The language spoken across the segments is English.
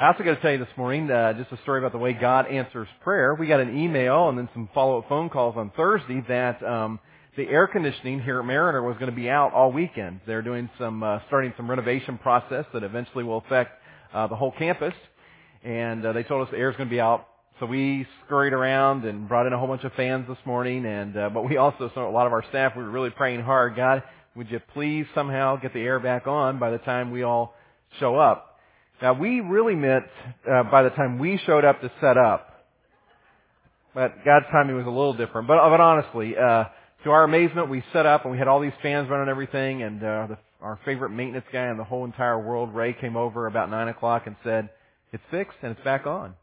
I also got to tell you this morning, uh, just a story about the way God answers prayer. We got an email and then some follow-up phone calls on Thursday that um, the air conditioning here at Mariner was going to be out all weekend. They're doing some, uh, starting some renovation process that eventually will affect uh, the whole campus, and uh, they told us the air air's going to be out. So we scurried around and brought in a whole bunch of fans this morning, and uh, but we also, so a lot of our staff, we were really praying hard. God, would you please somehow get the air back on by the time we all show up? Now we really meant uh, by the time we showed up to set up, but God's timing was a little different. But, but honestly, uh, to our amazement, we set up and we had all these fans running everything, and uh, the, our favorite maintenance guy in the whole entire world, Ray, came over about nine o'clock and said, "It's fixed and it's back on."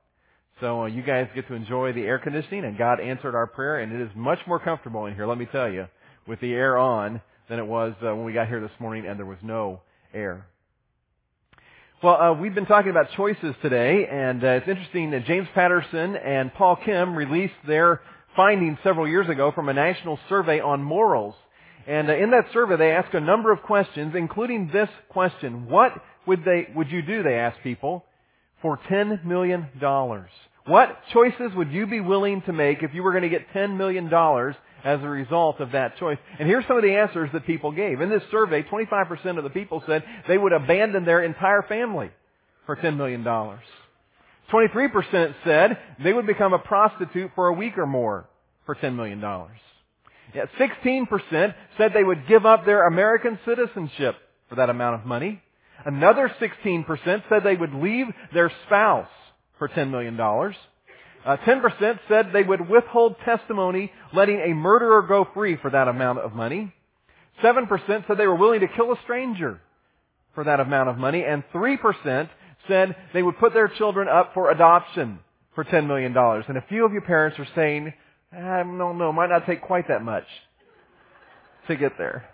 So uh, you guys get to enjoy the air conditioning, and God answered our prayer, and it is much more comfortable in here. Let me tell you, with the air on than it was uh, when we got here this morning, and there was no air. Well, uh, we've been talking about choices today, and uh, it's interesting that James Patterson and Paul Kim released their findings several years ago from a national survey on morals. And uh, in that survey, they asked a number of questions, including this question: What would they would you do? They asked people for ten million dollars. What choices would you be willing to make if you were going to get ten million dollars as a result of that choice. And here's some of the answers that people gave. In this survey, 25% of the people said they would abandon their entire family for $10 million. 23% said they would become a prostitute for a week or more for $10 million. Yet 16% said they would give up their American citizenship for that amount of money. Another 16% said they would leave their spouse for $10 million. Uh, 10% said they would withhold testimony, letting a murderer go free for that amount of money. 7% said they were willing to kill a stranger for that amount of money. And 3% said they would put their children up for adoption for $10 million. And a few of you parents are saying, I don't know, might not take quite that much to get there.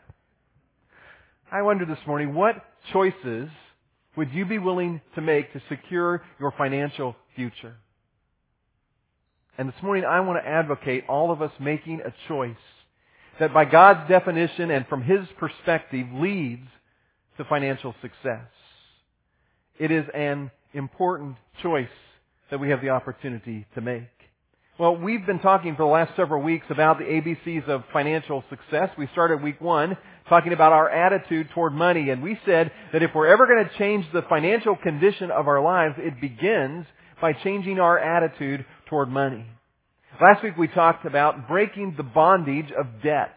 I wonder this morning, what choices would you be willing to make to secure your financial future? And this morning I want to advocate all of us making a choice that by God's definition and from His perspective leads to financial success. It is an important choice that we have the opportunity to make. Well, we've been talking for the last several weeks about the ABCs of financial success. We started week one talking about our attitude toward money, and we said that if we're ever going to change the financial condition of our lives, it begins by changing our attitude toward money. Last week we talked about breaking the bondage of debt.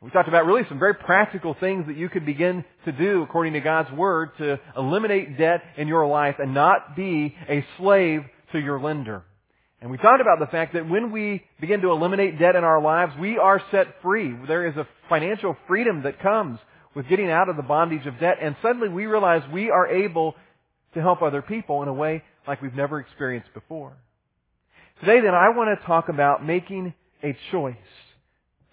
We talked about really some very practical things that you could begin to do according to God's Word to eliminate debt in your life and not be a slave to your lender. And we talked about the fact that when we begin to eliminate debt in our lives, we are set free. There is a financial freedom that comes with getting out of the bondage of debt. And suddenly we realize we are able to help other people in a way like we've never experienced before. Today then I want to talk about making a choice.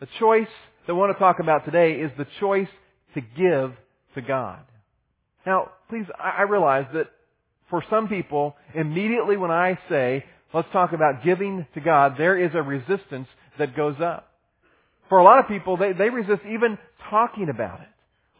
The choice that I want to talk about today is the choice to give to God. Now, please, I realize that for some people, immediately when I say, let's talk about giving to God, there is a resistance that goes up. For a lot of people, they, they resist even talking about it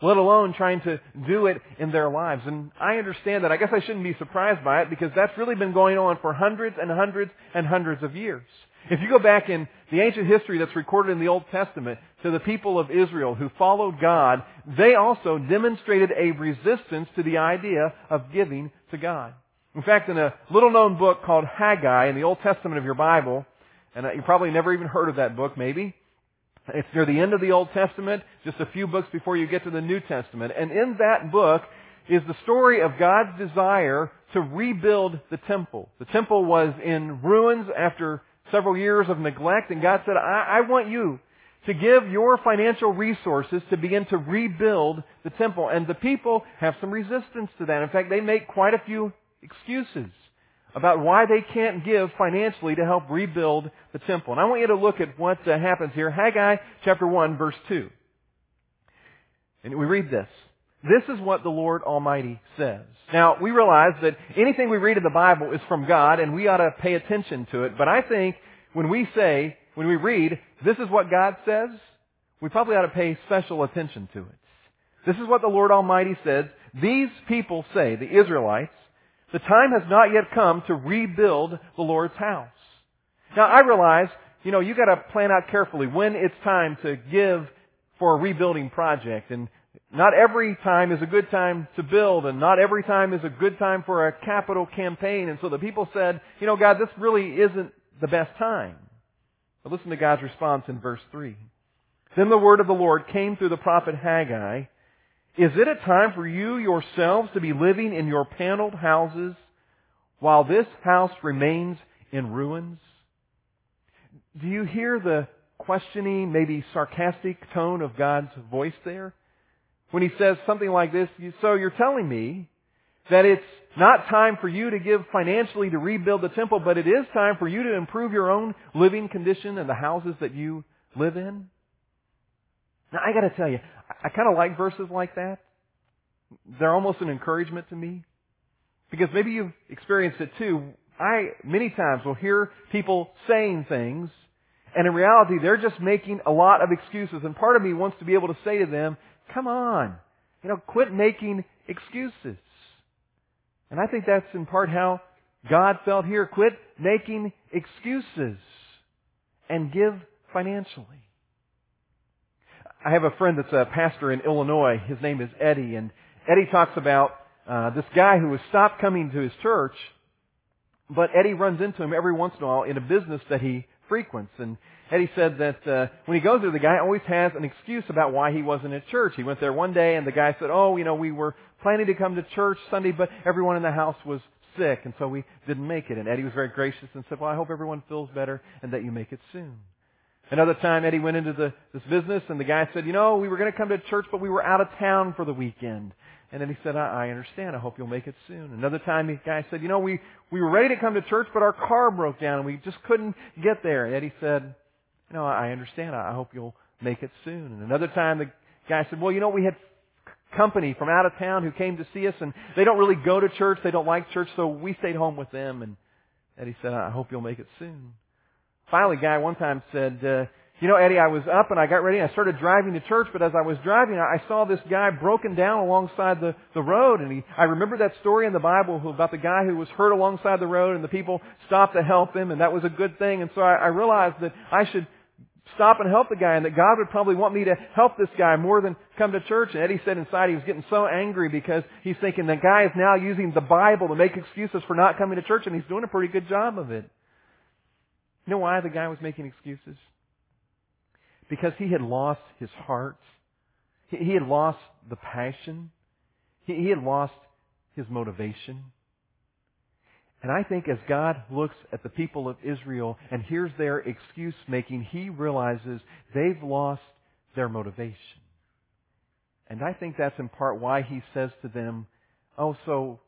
let alone trying to do it in their lives. And I understand that. I guess I shouldn't be surprised by it because that's really been going on for hundreds and hundreds and hundreds of years. If you go back in the ancient history that's recorded in the Old Testament to the people of Israel who followed God, they also demonstrated a resistance to the idea of giving to God. In fact, in a little known book called Haggai in the Old Testament of your Bible, and uh, you probably never even heard of that book maybe, it's near the end of the Old Testament, just a few books before you get to the New Testament. And in that book is the story of God's desire to rebuild the temple. The temple was in ruins after several years of neglect, and God said, I, I want you to give your financial resources to begin to rebuild the temple. And the people have some resistance to that. In fact, they make quite a few excuses about why they can't give financially to help rebuild the temple. And I want you to look at what uh, happens here. Haggai chapter 1 verse 2. And we read this. This is what the Lord Almighty says. Now, we realize that anything we read in the Bible is from God and we ought to pay attention to it. But I think when we say, when we read, this is what God says, we probably ought to pay special attention to it. This is what the Lord Almighty says. These people say, the Israelites, The time has not yet come to rebuild the Lord's house. Now I realize, you know, you gotta plan out carefully when it's time to give for a rebuilding project. And not every time is a good time to build and not every time is a good time for a capital campaign. And so the people said, you know, God, this really isn't the best time. But listen to God's response in verse 3. Then the word of the Lord came through the prophet Haggai. Is it a time for you yourselves to be living in your paneled houses while this house remains in ruins? Do you hear the questioning, maybe sarcastic tone of God's voice there? When he says something like this, so you're telling me that it's not time for you to give financially to rebuild the temple, but it is time for you to improve your own living condition and the houses that you live in? Now I gotta tell you, I kind of like verses like that. They're almost an encouragement to me. Because maybe you've experienced it too. I, many times, will hear people saying things, and in reality, they're just making a lot of excuses. And part of me wants to be able to say to them, come on, you know, quit making excuses. And I think that's in part how God felt here. Quit making excuses and give financially. I have a friend that's a pastor in Illinois. His name is Eddie, and Eddie talks about uh, this guy who has stopped coming to his church, but Eddie runs into him every once in a while in a business that he frequents. And Eddie said that uh, when he goes there, the guy always has an excuse about why he wasn't at church. He went there one day, and the guy said, "Oh, you know, we were planning to come to church Sunday, but everyone in the house was sick, and so we didn't make it." And Eddie was very gracious and said, "Well, I hope everyone feels better and that you make it soon." Another time, Eddie went into the, this business, and the guy said, "You know, we were going to come to church, but we were out of town for the weekend." And then he said, I, I understand. I hope you'll make it soon. Another time, the guy said, you know, we, we were ready to come to church, but our car broke down and we just couldn't get there. And Eddie said, you know, I understand. I hope you'll make it soon. And another time, the guy said, well, you know, we had company from out of town who came to see us and they don't really go to church. They don't like church, so we stayed home with them. And Eddie said, I hope you'll make it soon. Finally, guy one time said, uh, you know, Eddie, I was up and I got ready and I started driving to church, but as I was driving, I saw this guy broken down alongside the, the road and he, I remember that story in the Bible about the guy who was hurt alongside the road and the people stopped to help him and that was a good thing and so I, I realized that I should stop and help the guy and that God would probably want me to help this guy more than come to church. And Eddie said inside he was getting so angry because he's thinking the guy is now using the Bible to make excuses for not coming to church and he's doing a pretty good job of it. You know why the guy was making excuses? because he had lost his heart. He had lost the passion. He had lost his motivation. And I think as God looks at the people of Israel and hears their excuse making, he realizes they've lost their motivation. And I think that's in part why he says to them, Oh, so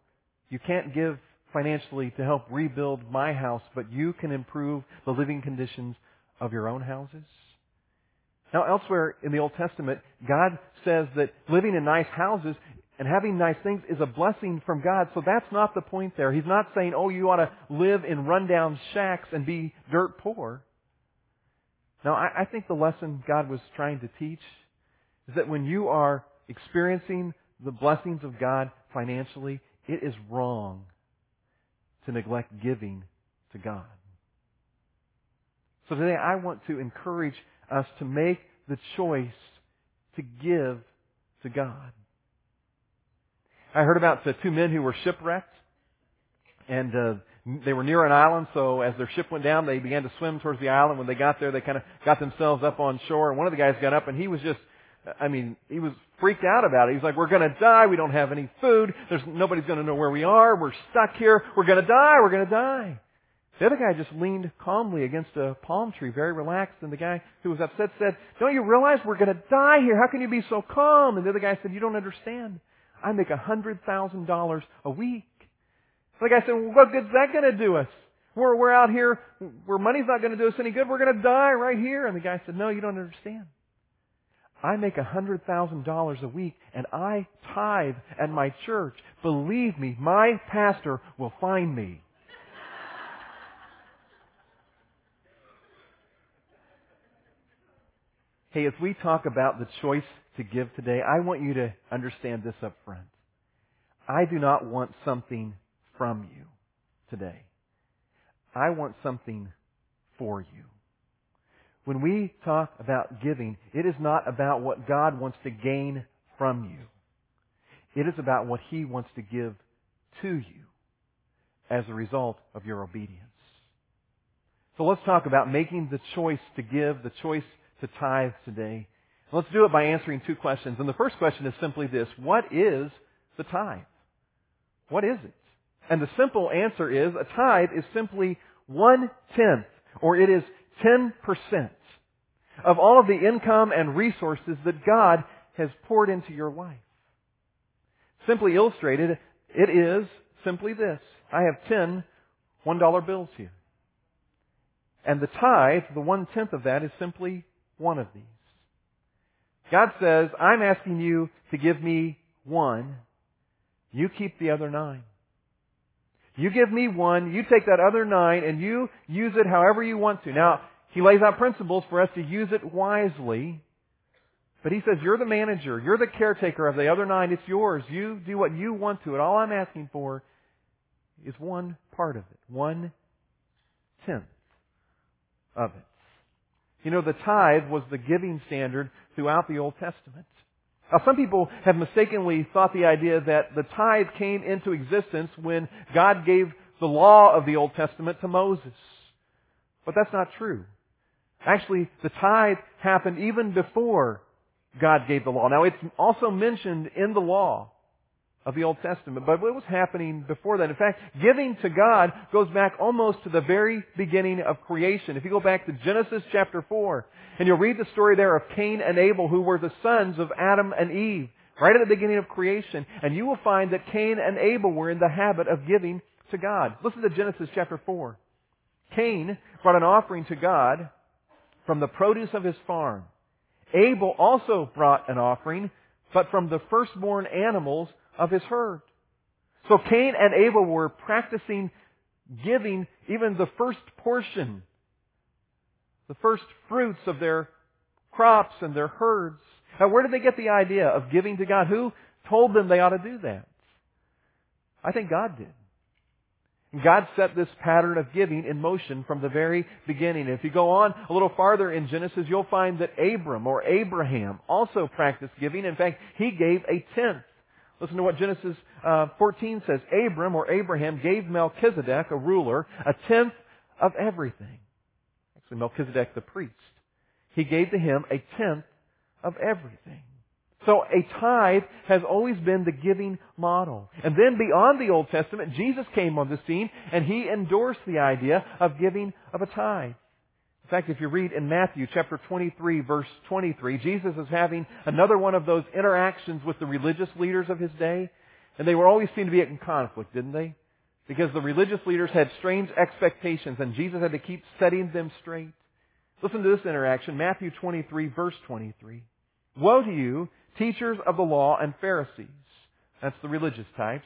you can't give financially to help rebuild my house, but you can improve the living conditions of your own houses? Now, elsewhere in the Old Testament, God says that living in nice houses and having nice things is a blessing from God. So that's not the point there. He's not saying, oh, you ought to live in rundown shacks and be dirt poor. Now, I, think the lesson God was trying to teach is that when you are experiencing the blessings of God financially, it is wrong to neglect giving to God. So today I want to encourage us to make the choice to give to God. I heard about two men who were shipwrecked, and uh, they were near an island. So as their ship went down, they began to swim towards the island. When they got there, they kind of got themselves up on shore. And one of the guys got up, and he was just, I mean, he was freaked out about it. He's like, "We're going to die. We don't have any food. There's nobody's going to know where we are. We're stuck here. We're going to die. We're going to die." The other guy just leaned calmly against a palm tree, very relaxed, and the guy who was upset said, Don't you realize we're going to die here? How can you be so calm? And the other guy said, You don't understand. I make a $100,000 a week. The guy said, well, what good's that going to do us? We're, we're out here where money's not going to do us any good. We're going to die right here. And the guy said, No, you don't understand. I make a hundred thousand dollars a week and I tithe at my church. Believe me, my pastor will find me. Hey, as we talk about the choice to give today, I want you to understand this up front. I do not want something from you today. I want something for you. When we talk about giving, it is not about what God wants to gain from you. It is about what He wants to give to you as a result of your obedience. So let's talk about making the choice to give, the choice to tithe today. Let's do it by answering two questions. And the first question is simply this. What is the tithe? What is it? And the simple answer is a tithe is simply one tenth, or it is ten percent of all of the income and resources that God has poured into your life. Simply illustrated, it is simply this. I have ten one dollar bills here. And the tithe, the one tenth of that, is simply one of these. God says, I'm asking you to give me one. You keep the other nine. You give me one, you take that other nine, and you use it however you want to. Now, He lays out principles for us to use it wisely. But He says, you're the manager. You're the caretaker of the other nine. It's yours. You do what you want to it. All I'm asking for is one part of it. One tenth of it. You know, the tithe was the giving standard throughout the Old Testament. Now, some people have mistakenly thought the idea that the tithe came into existence when God gave the law of the Old Testament to Moses. But that's not true. Actually, the tithe happened even before God gave the law. Now, it's also mentioned in the law of the Old Testament. But what was happening before that? In fact, giving to God goes back almost to the very beginning of creation. If you go back to Genesis chapter 4, and you'll read the story there of Cain and Abel, who were the sons of Adam and Eve, right at the beginning of creation, and you will find that Cain and Abel were in the habit of giving to God. Listen to Genesis chapter 4. Cain brought an offering to God from the produce of his farm. Abel also brought an offering, but from the firstborn animals of his herd. So Cain and Abel were practicing giving even the first portion, the first fruits of their crops and their herds. Now where did they get the idea of giving to God? Who told them they ought to do that? I think God did. God set this pattern of giving in motion from the very beginning. If you go on a little farther in Genesis, you'll find that Abram or Abraham also practiced giving. In fact, he gave a tenth Listen to what Genesis uh, 14 says. Abram or Abraham gave Melchizedek, a ruler, a tenth of everything. Actually, Melchizedek the priest. He gave to him a tenth of everything. So a tithe has always been the giving model. And then beyond the Old Testament, Jesus came on the scene and he endorsed the idea of giving of a tithe. In fact, if you read in Matthew chapter 23 verse 23, Jesus is having another one of those interactions with the religious leaders of his day. And they were always seen to be in conflict, didn't they? Because the religious leaders had strange expectations and Jesus had to keep setting them straight. Listen to this interaction, Matthew 23 verse 23. Woe to you, teachers of the law and Pharisees. That's the religious types.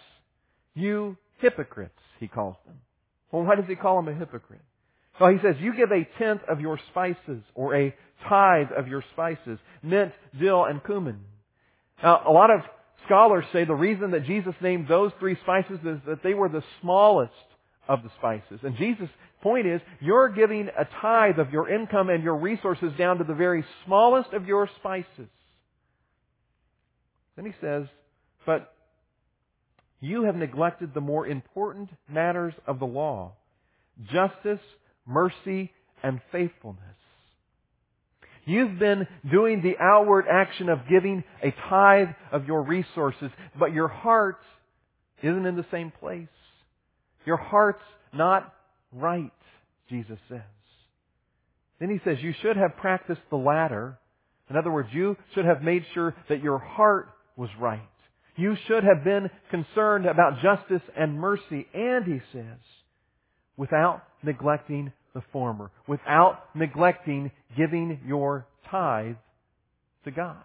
You hypocrites, he calls them. Well, why does he call them a hypocrite? Well, he says, you give a tenth of your spices, or a tithe of your spices, mint, dill, and cumin. Now, a lot of scholars say the reason that Jesus named those three spices is that they were the smallest of the spices. And Jesus' point is, you're giving a tithe of your income and your resources down to the very smallest of your spices. Then he says, but you have neglected the more important matters of the law. Justice, mercy, and faithfulness. You've been doing the outward action of giving a tithe of your resources, but your heart isn't in the same place. Your heart's not right, Jesus says. Then he says you should have practiced the latter. In other words, you should have made sure that your heart was right. You should have been concerned about justice and mercy. And he says, without neglecting the former, without neglecting giving your tithe to God.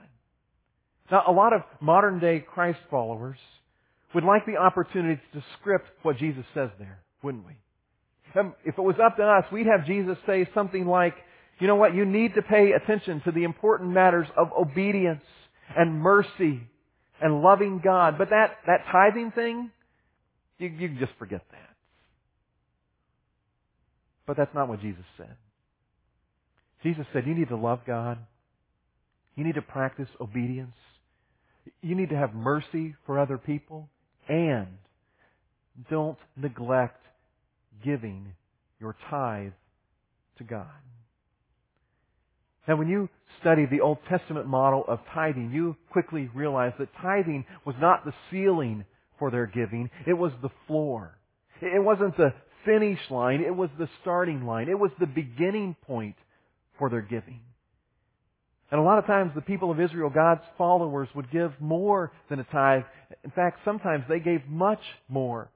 Now, a lot of modern day Christ followers would like the opportunity to script what Jesus says there, wouldn't we? Um, if it was up to us, we'd have Jesus say something like, you know what, you need to pay attention to the important matters of obedience and mercy and loving God. But that, that tithing thing, You, you just forget that. But that's not what Jesus said. Jesus said you need to love God. You need to practice obedience. You need to have mercy for other people. And don't neglect giving your tithe to God. Now, when you study the Old Testament model of tithing, you quickly realize that tithing was not the ceiling for their giving, it was the floor. It wasn't the finish line, it was the starting line. It was the beginning point for their giving. And a lot of times the people of Israel, God's followers, would give more than a tithe. In fact, sometimes they gave much more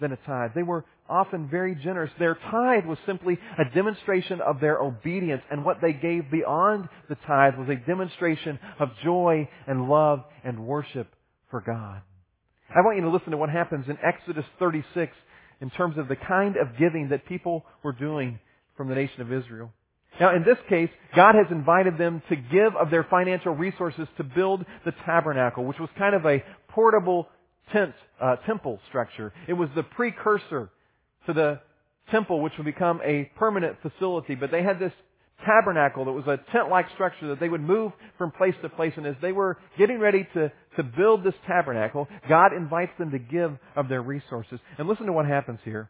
than a tithe. They were often very generous. Their tithe was simply a demonstration of their obedience, and what they gave beyond the tithe was a demonstration of joy and love and worship for God. I want you to listen to what happens in Exodus 36 in terms of the kind of giving that people were doing from the nation of Israel. Now, in this case, God has invited them to give of their financial resources to build the tabernacle, which was kind of a portable tent, uh, temple structure. It was the precursor to the temple, which would become a permanent facility. But they had this tabernacle that was a tent-like structure that they would move from place to place. And as they were getting ready to, to build this tabernacle, God invites them to give of their resources. And listen to what happens here.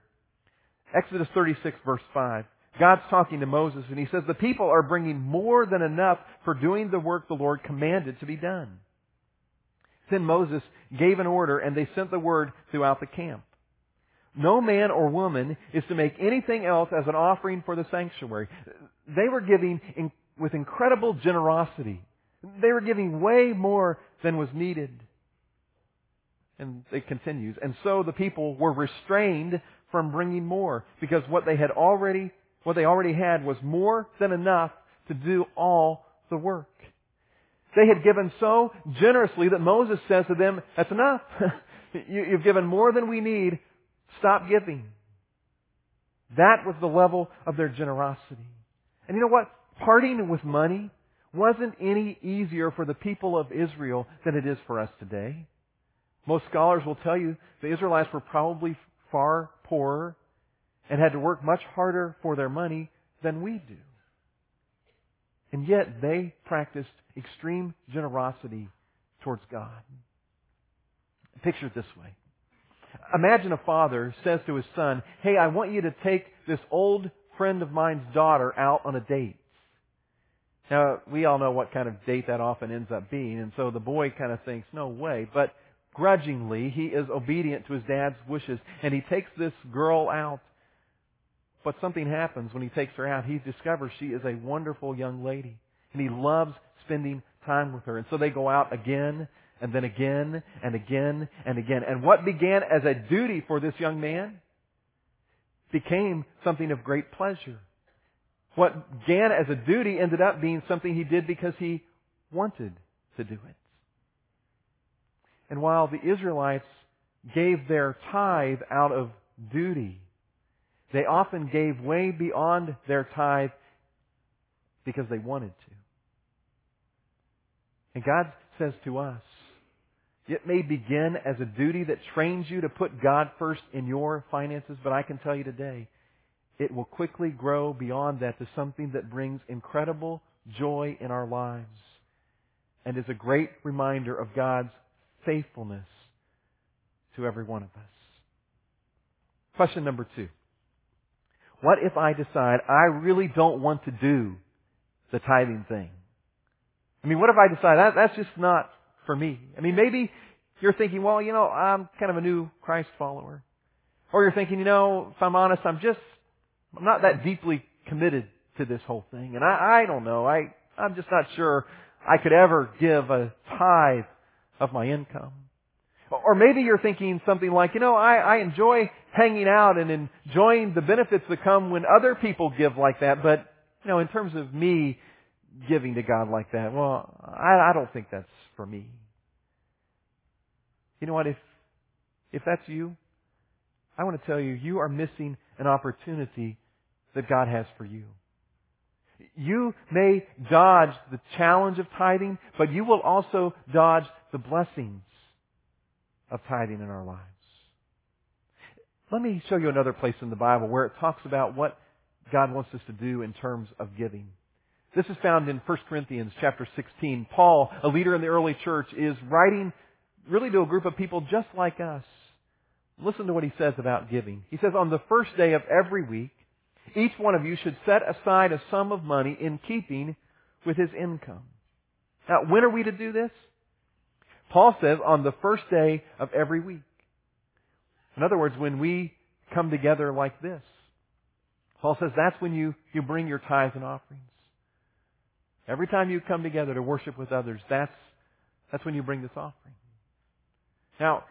Exodus 36 verse 5. God's talking to Moses and he says, the people are bringing more than enough for doing the work the Lord commanded to be done. Then Moses gave an order and they sent the word throughout the camp. No man or woman is to make anything else as an offering for the sanctuary. They were giving in, with incredible generosity. They were giving way more than was needed. And it continues. And so the people were restrained from bringing more because what they had already, what they already had was more than enough to do all the work. They had given so generously that Moses says to them, that's enough. you, have given more than we need. Stop giving. That was the level of their generosity. And you know what? Parting with money wasn't any easier for the people of Israel than it is for us today. Most scholars will tell you the Israelites were probably far poorer and had to work much harder for their money than we do. And yet they practiced extreme generosity towards God. Picture it this way. Imagine a father says to his son, Hey, I want you to take this old friend of mine's daughter out on a date. Now, we all know what kind of date that often ends up being, and so the boy kind of thinks, no way. But grudgingly, he is obedient to his dad's wishes, and he takes this girl out. But something happens when he takes her out. He discovers she is a wonderful young lady, and he loves spending time with her. And so they go out again and then again and again and again. And what began as a duty for this young man became something of great pleasure. What began as a duty ended up being something he did because he wanted to do it. And while the Israelites gave their tithe out of duty, they often gave way beyond their tithe because they wanted to. And God says to us, it may begin as a duty that trains you to put God first in your finances, but I can tell you today, it will quickly grow beyond that to something that brings incredible joy in our lives and is a great reminder of God's faithfulness to every one of us. Question number two. What if I decide I really don't want to do the tithing thing? I mean, what if I decide that that's just not for me. I mean, maybe you're thinking, well, you know, I'm kind of a new Christ follower. Or you're thinking, you know, if I'm honest, I'm just, I'm not that deeply committed to this whole thing. And I, I don't know. I, I'm just not sure I could ever give a tithe of my income. Or maybe you're thinking something like, you know, I, I enjoy hanging out and enjoying the benefits that come when other people give like that, but, you know, in terms of me giving to God like that, well, I, I don't think that's for me. You know what? If, if that's you, I want to tell you, you are missing an opportunity that God has for you. You may dodge the challenge of tithing, but you will also dodge the blessings of tithing in our lives. Let me show you another place in the Bible where it talks about what God wants us to do in terms of giving. This is found in 1 Corinthians chapter 16. Paul, a leader in the early church, is writing really to a group of people just like us. Listen to what he says about giving. He says, on the first day of every week, each one of you should set aside a sum of money in keeping with his income. Now, when are we to do this? Paul says on the first day of every week. In other words, when we come together like this, Paul says that's when you, you bring your tithes and offerings. Every time you come together to worship with others, that's, that's when you bring this offering. Now,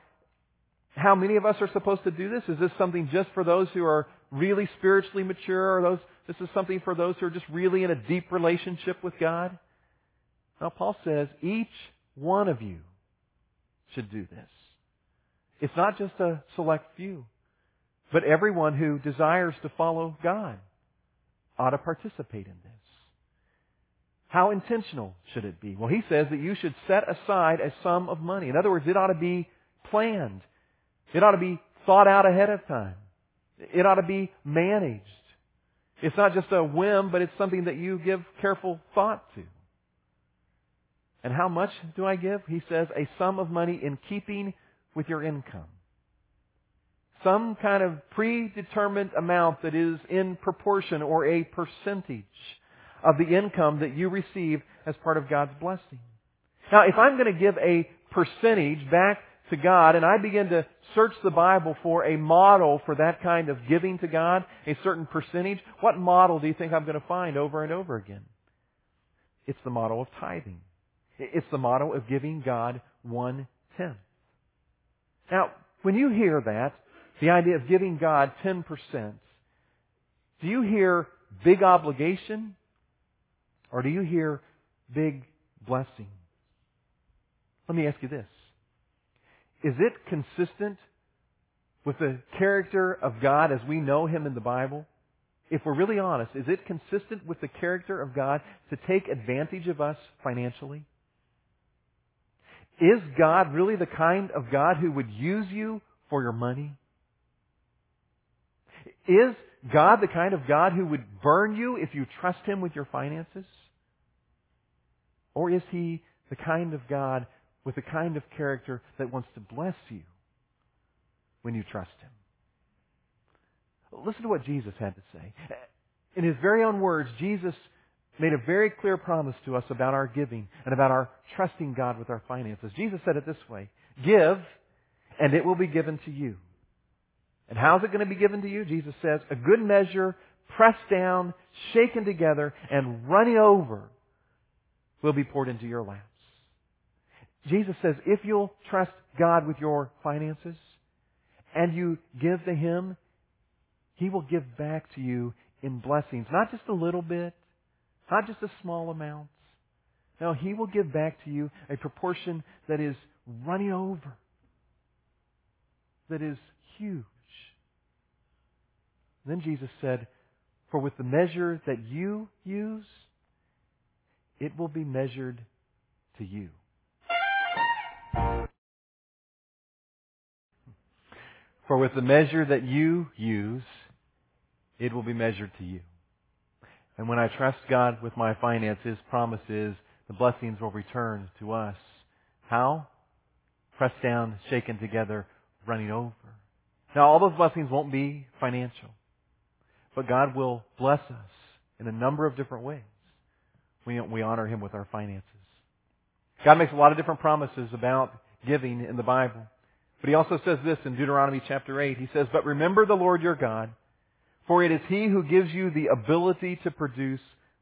how many of us are supposed to do this? Is this something just for those who are really spiritually mature or those, this is something for those who are just really in a deep relationship with God? Now, Paul says each one of you should do this. It's not just a select few, but everyone who desires to follow God ought to participate in this. How intentional should it be? Well, he says that you should set aside a sum of money. In other words, it ought to be planned. It ought to be thought out ahead of time. It ought to be managed. It's not just a whim, but it's something that you give careful thought to. And how much do I give? He says a sum of money in keeping with your income. Some kind of predetermined amount that is in proportion or a percentage of the income that you receive as part of God's blessing. Now, if I'm going to give a percentage back to God and I begin to search the Bible for a model for that kind of giving to God, a certain percentage, what model do you think I'm going to find over and over again? It's the model of tithing. It's the model of giving God one tenth. Now, when you hear that, the idea of giving God 10%, do you hear big obligation or do you hear big blessing? Let me ask you this. Is it consistent with the character of God as we know Him in the Bible? If we're really honest, is it consistent with the character of God to take advantage of us financially? Is God really the kind of God who would use you for your money? Is God the kind of God who would burn you if you trust Him with your finances? Or is He the kind of God with the kind of character that wants to bless you when you trust Him? Listen to what Jesus had to say. In His very own words, Jesus made a very clear promise to us about our giving and about our trusting God with our finances. Jesus said it this way, Give, and it will be given to you. And how's it going to be given to you? Jesus says, a good measure, pressed down, shaken together, and running over will be poured into your laps. Jesus says, if you'll trust God with your finances and you give to Him, He will give back to you in blessings. Not just a little bit, not just a small amount. No, He will give back to you a proportion that is running over, that is huge. then Jesus said, For with the measure that you use, it will be measured to you. For with the measure that you use, it will be measured to you. And when I trust God with my finances, promise is the blessings will return to us. How? Pressed down, shaken together, running over. Now all those blessings won't be financial. But God will bless us in a number of different ways. We, we honor Him with our finances. God makes a lot of different promises about giving in the Bible. But He also says this in Deuteronomy chapter 8. He says, But remember the Lord your God, for it is He who gives you the ability to produce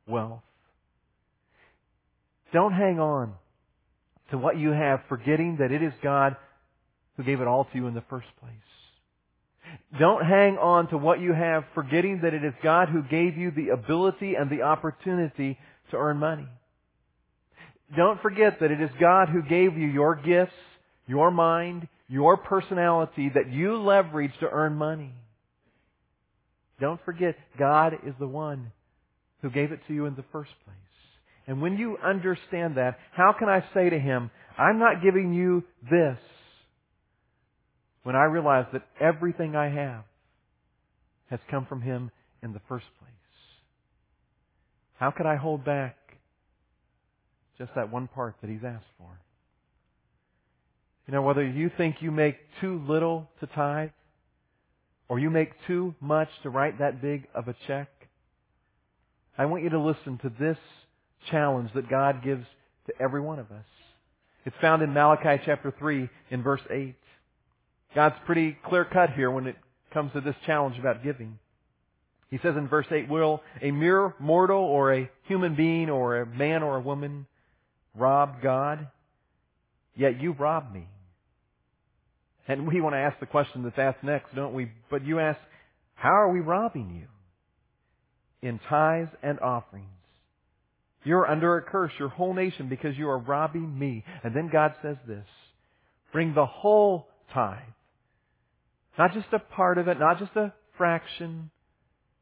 wealth. Don't hang on to what you have, forgetting that it is God who gave it all to you in the first place. Don't hang on to what you have, forgetting that it is God who gave you the ability and the opportunity to earn money. Don't forget that it is God who gave you your gifts, your mind, your personality that you leverage to earn money. Don't forget, God is the one who gave it to you in the first place. And when you understand that, how can I say to Him, I'm not giving you this when I realize that everything I have has come from Him in the first place? How could I hold back just that one part that He's asked for? You know, whether you think you make too little to tithe, or you make too much to write that big of a check, I want you to listen to this challenge that God gives to every one of us. It's found in Malachi chapter 3 in verse 8. God's pretty clear cut here when it comes to this challenge about giving. He says in verse 8, Will a mere mortal or a human being or a man or a woman rob God? Yet you rob me. And we want to ask the question that's asked next, don't we? But you ask, how are we robbing you? In tithes and offerings. You're under a curse, your whole nation, because you are robbing me. And then God says this, bring the whole tithe. Not just a part of it, not just a fraction.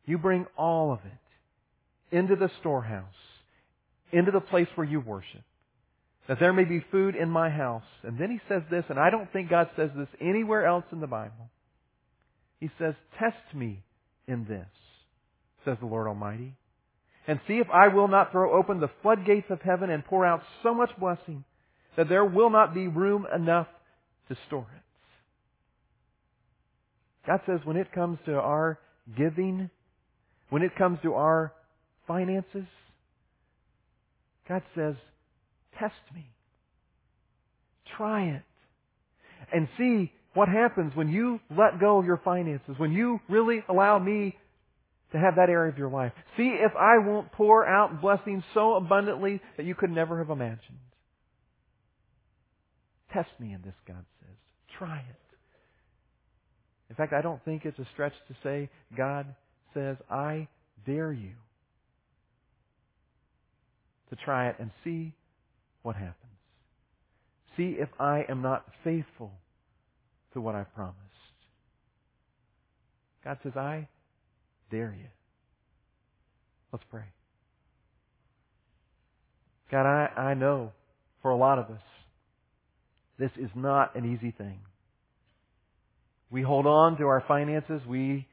You bring all of it into the storehouse, into the place where you worship that there may be food in my house. And then he says this, and I don't think God says this anywhere else in the Bible. He says, Test me in this, says the Lord Almighty, and see if I will not throw open the floodgates of heaven and pour out so much blessing that there will not be room enough to store it. God says when it comes to our giving, when it comes to our finances, God says, Test me. Try it. And see what happens when you let go of your finances, when you really allow me to have that area of your life. See if I won't pour out blessings so abundantly that you could never have imagined. Test me in this, God says. Try it. In fact, I don't think it's a stretch to say God says, I dare you to try it and see what happens. See if I am not faithful to what I've promised. God says, I dare you. Let's pray. God, I, I know for a lot of us, this is not an easy thing. We hold on to our finances. We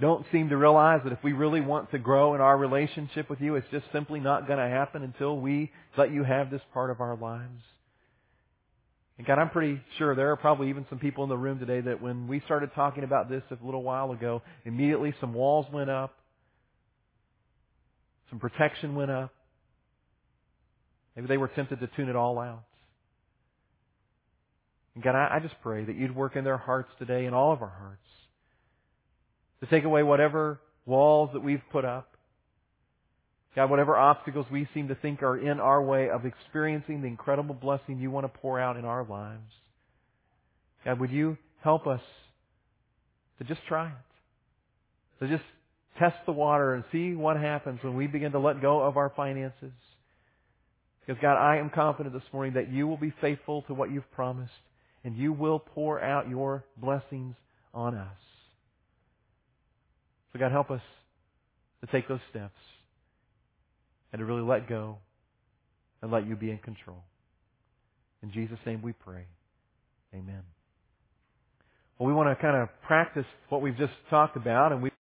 don't seem to realize that if we really want to grow in our relationship with you, it's just simply not going to happen until we let you have this part of our lives. And God, I'm pretty sure there are probably even some people in the room today that when we started talking about this a little while ago, immediately some walls went up, some protection went up. Maybe they were tempted to tune it all out. And God, I, just pray that you'd work in their hearts today, in all of our hearts to take away whatever walls that we've put up. God, whatever obstacles we seem to think are in our way of experiencing the incredible blessing you want to pour out in our lives. God, would you help us to just try it? To just test the water and see what happens when we begin to let go of our finances. Because God, I am confident this morning that you will be faithful to what you've promised and you will pour out your blessings on us. So God, help us to take those steps and to really let go and let you be in control. In Jesus' name we pray. Amen. Well, we want to kind of practice what we've just talked about and we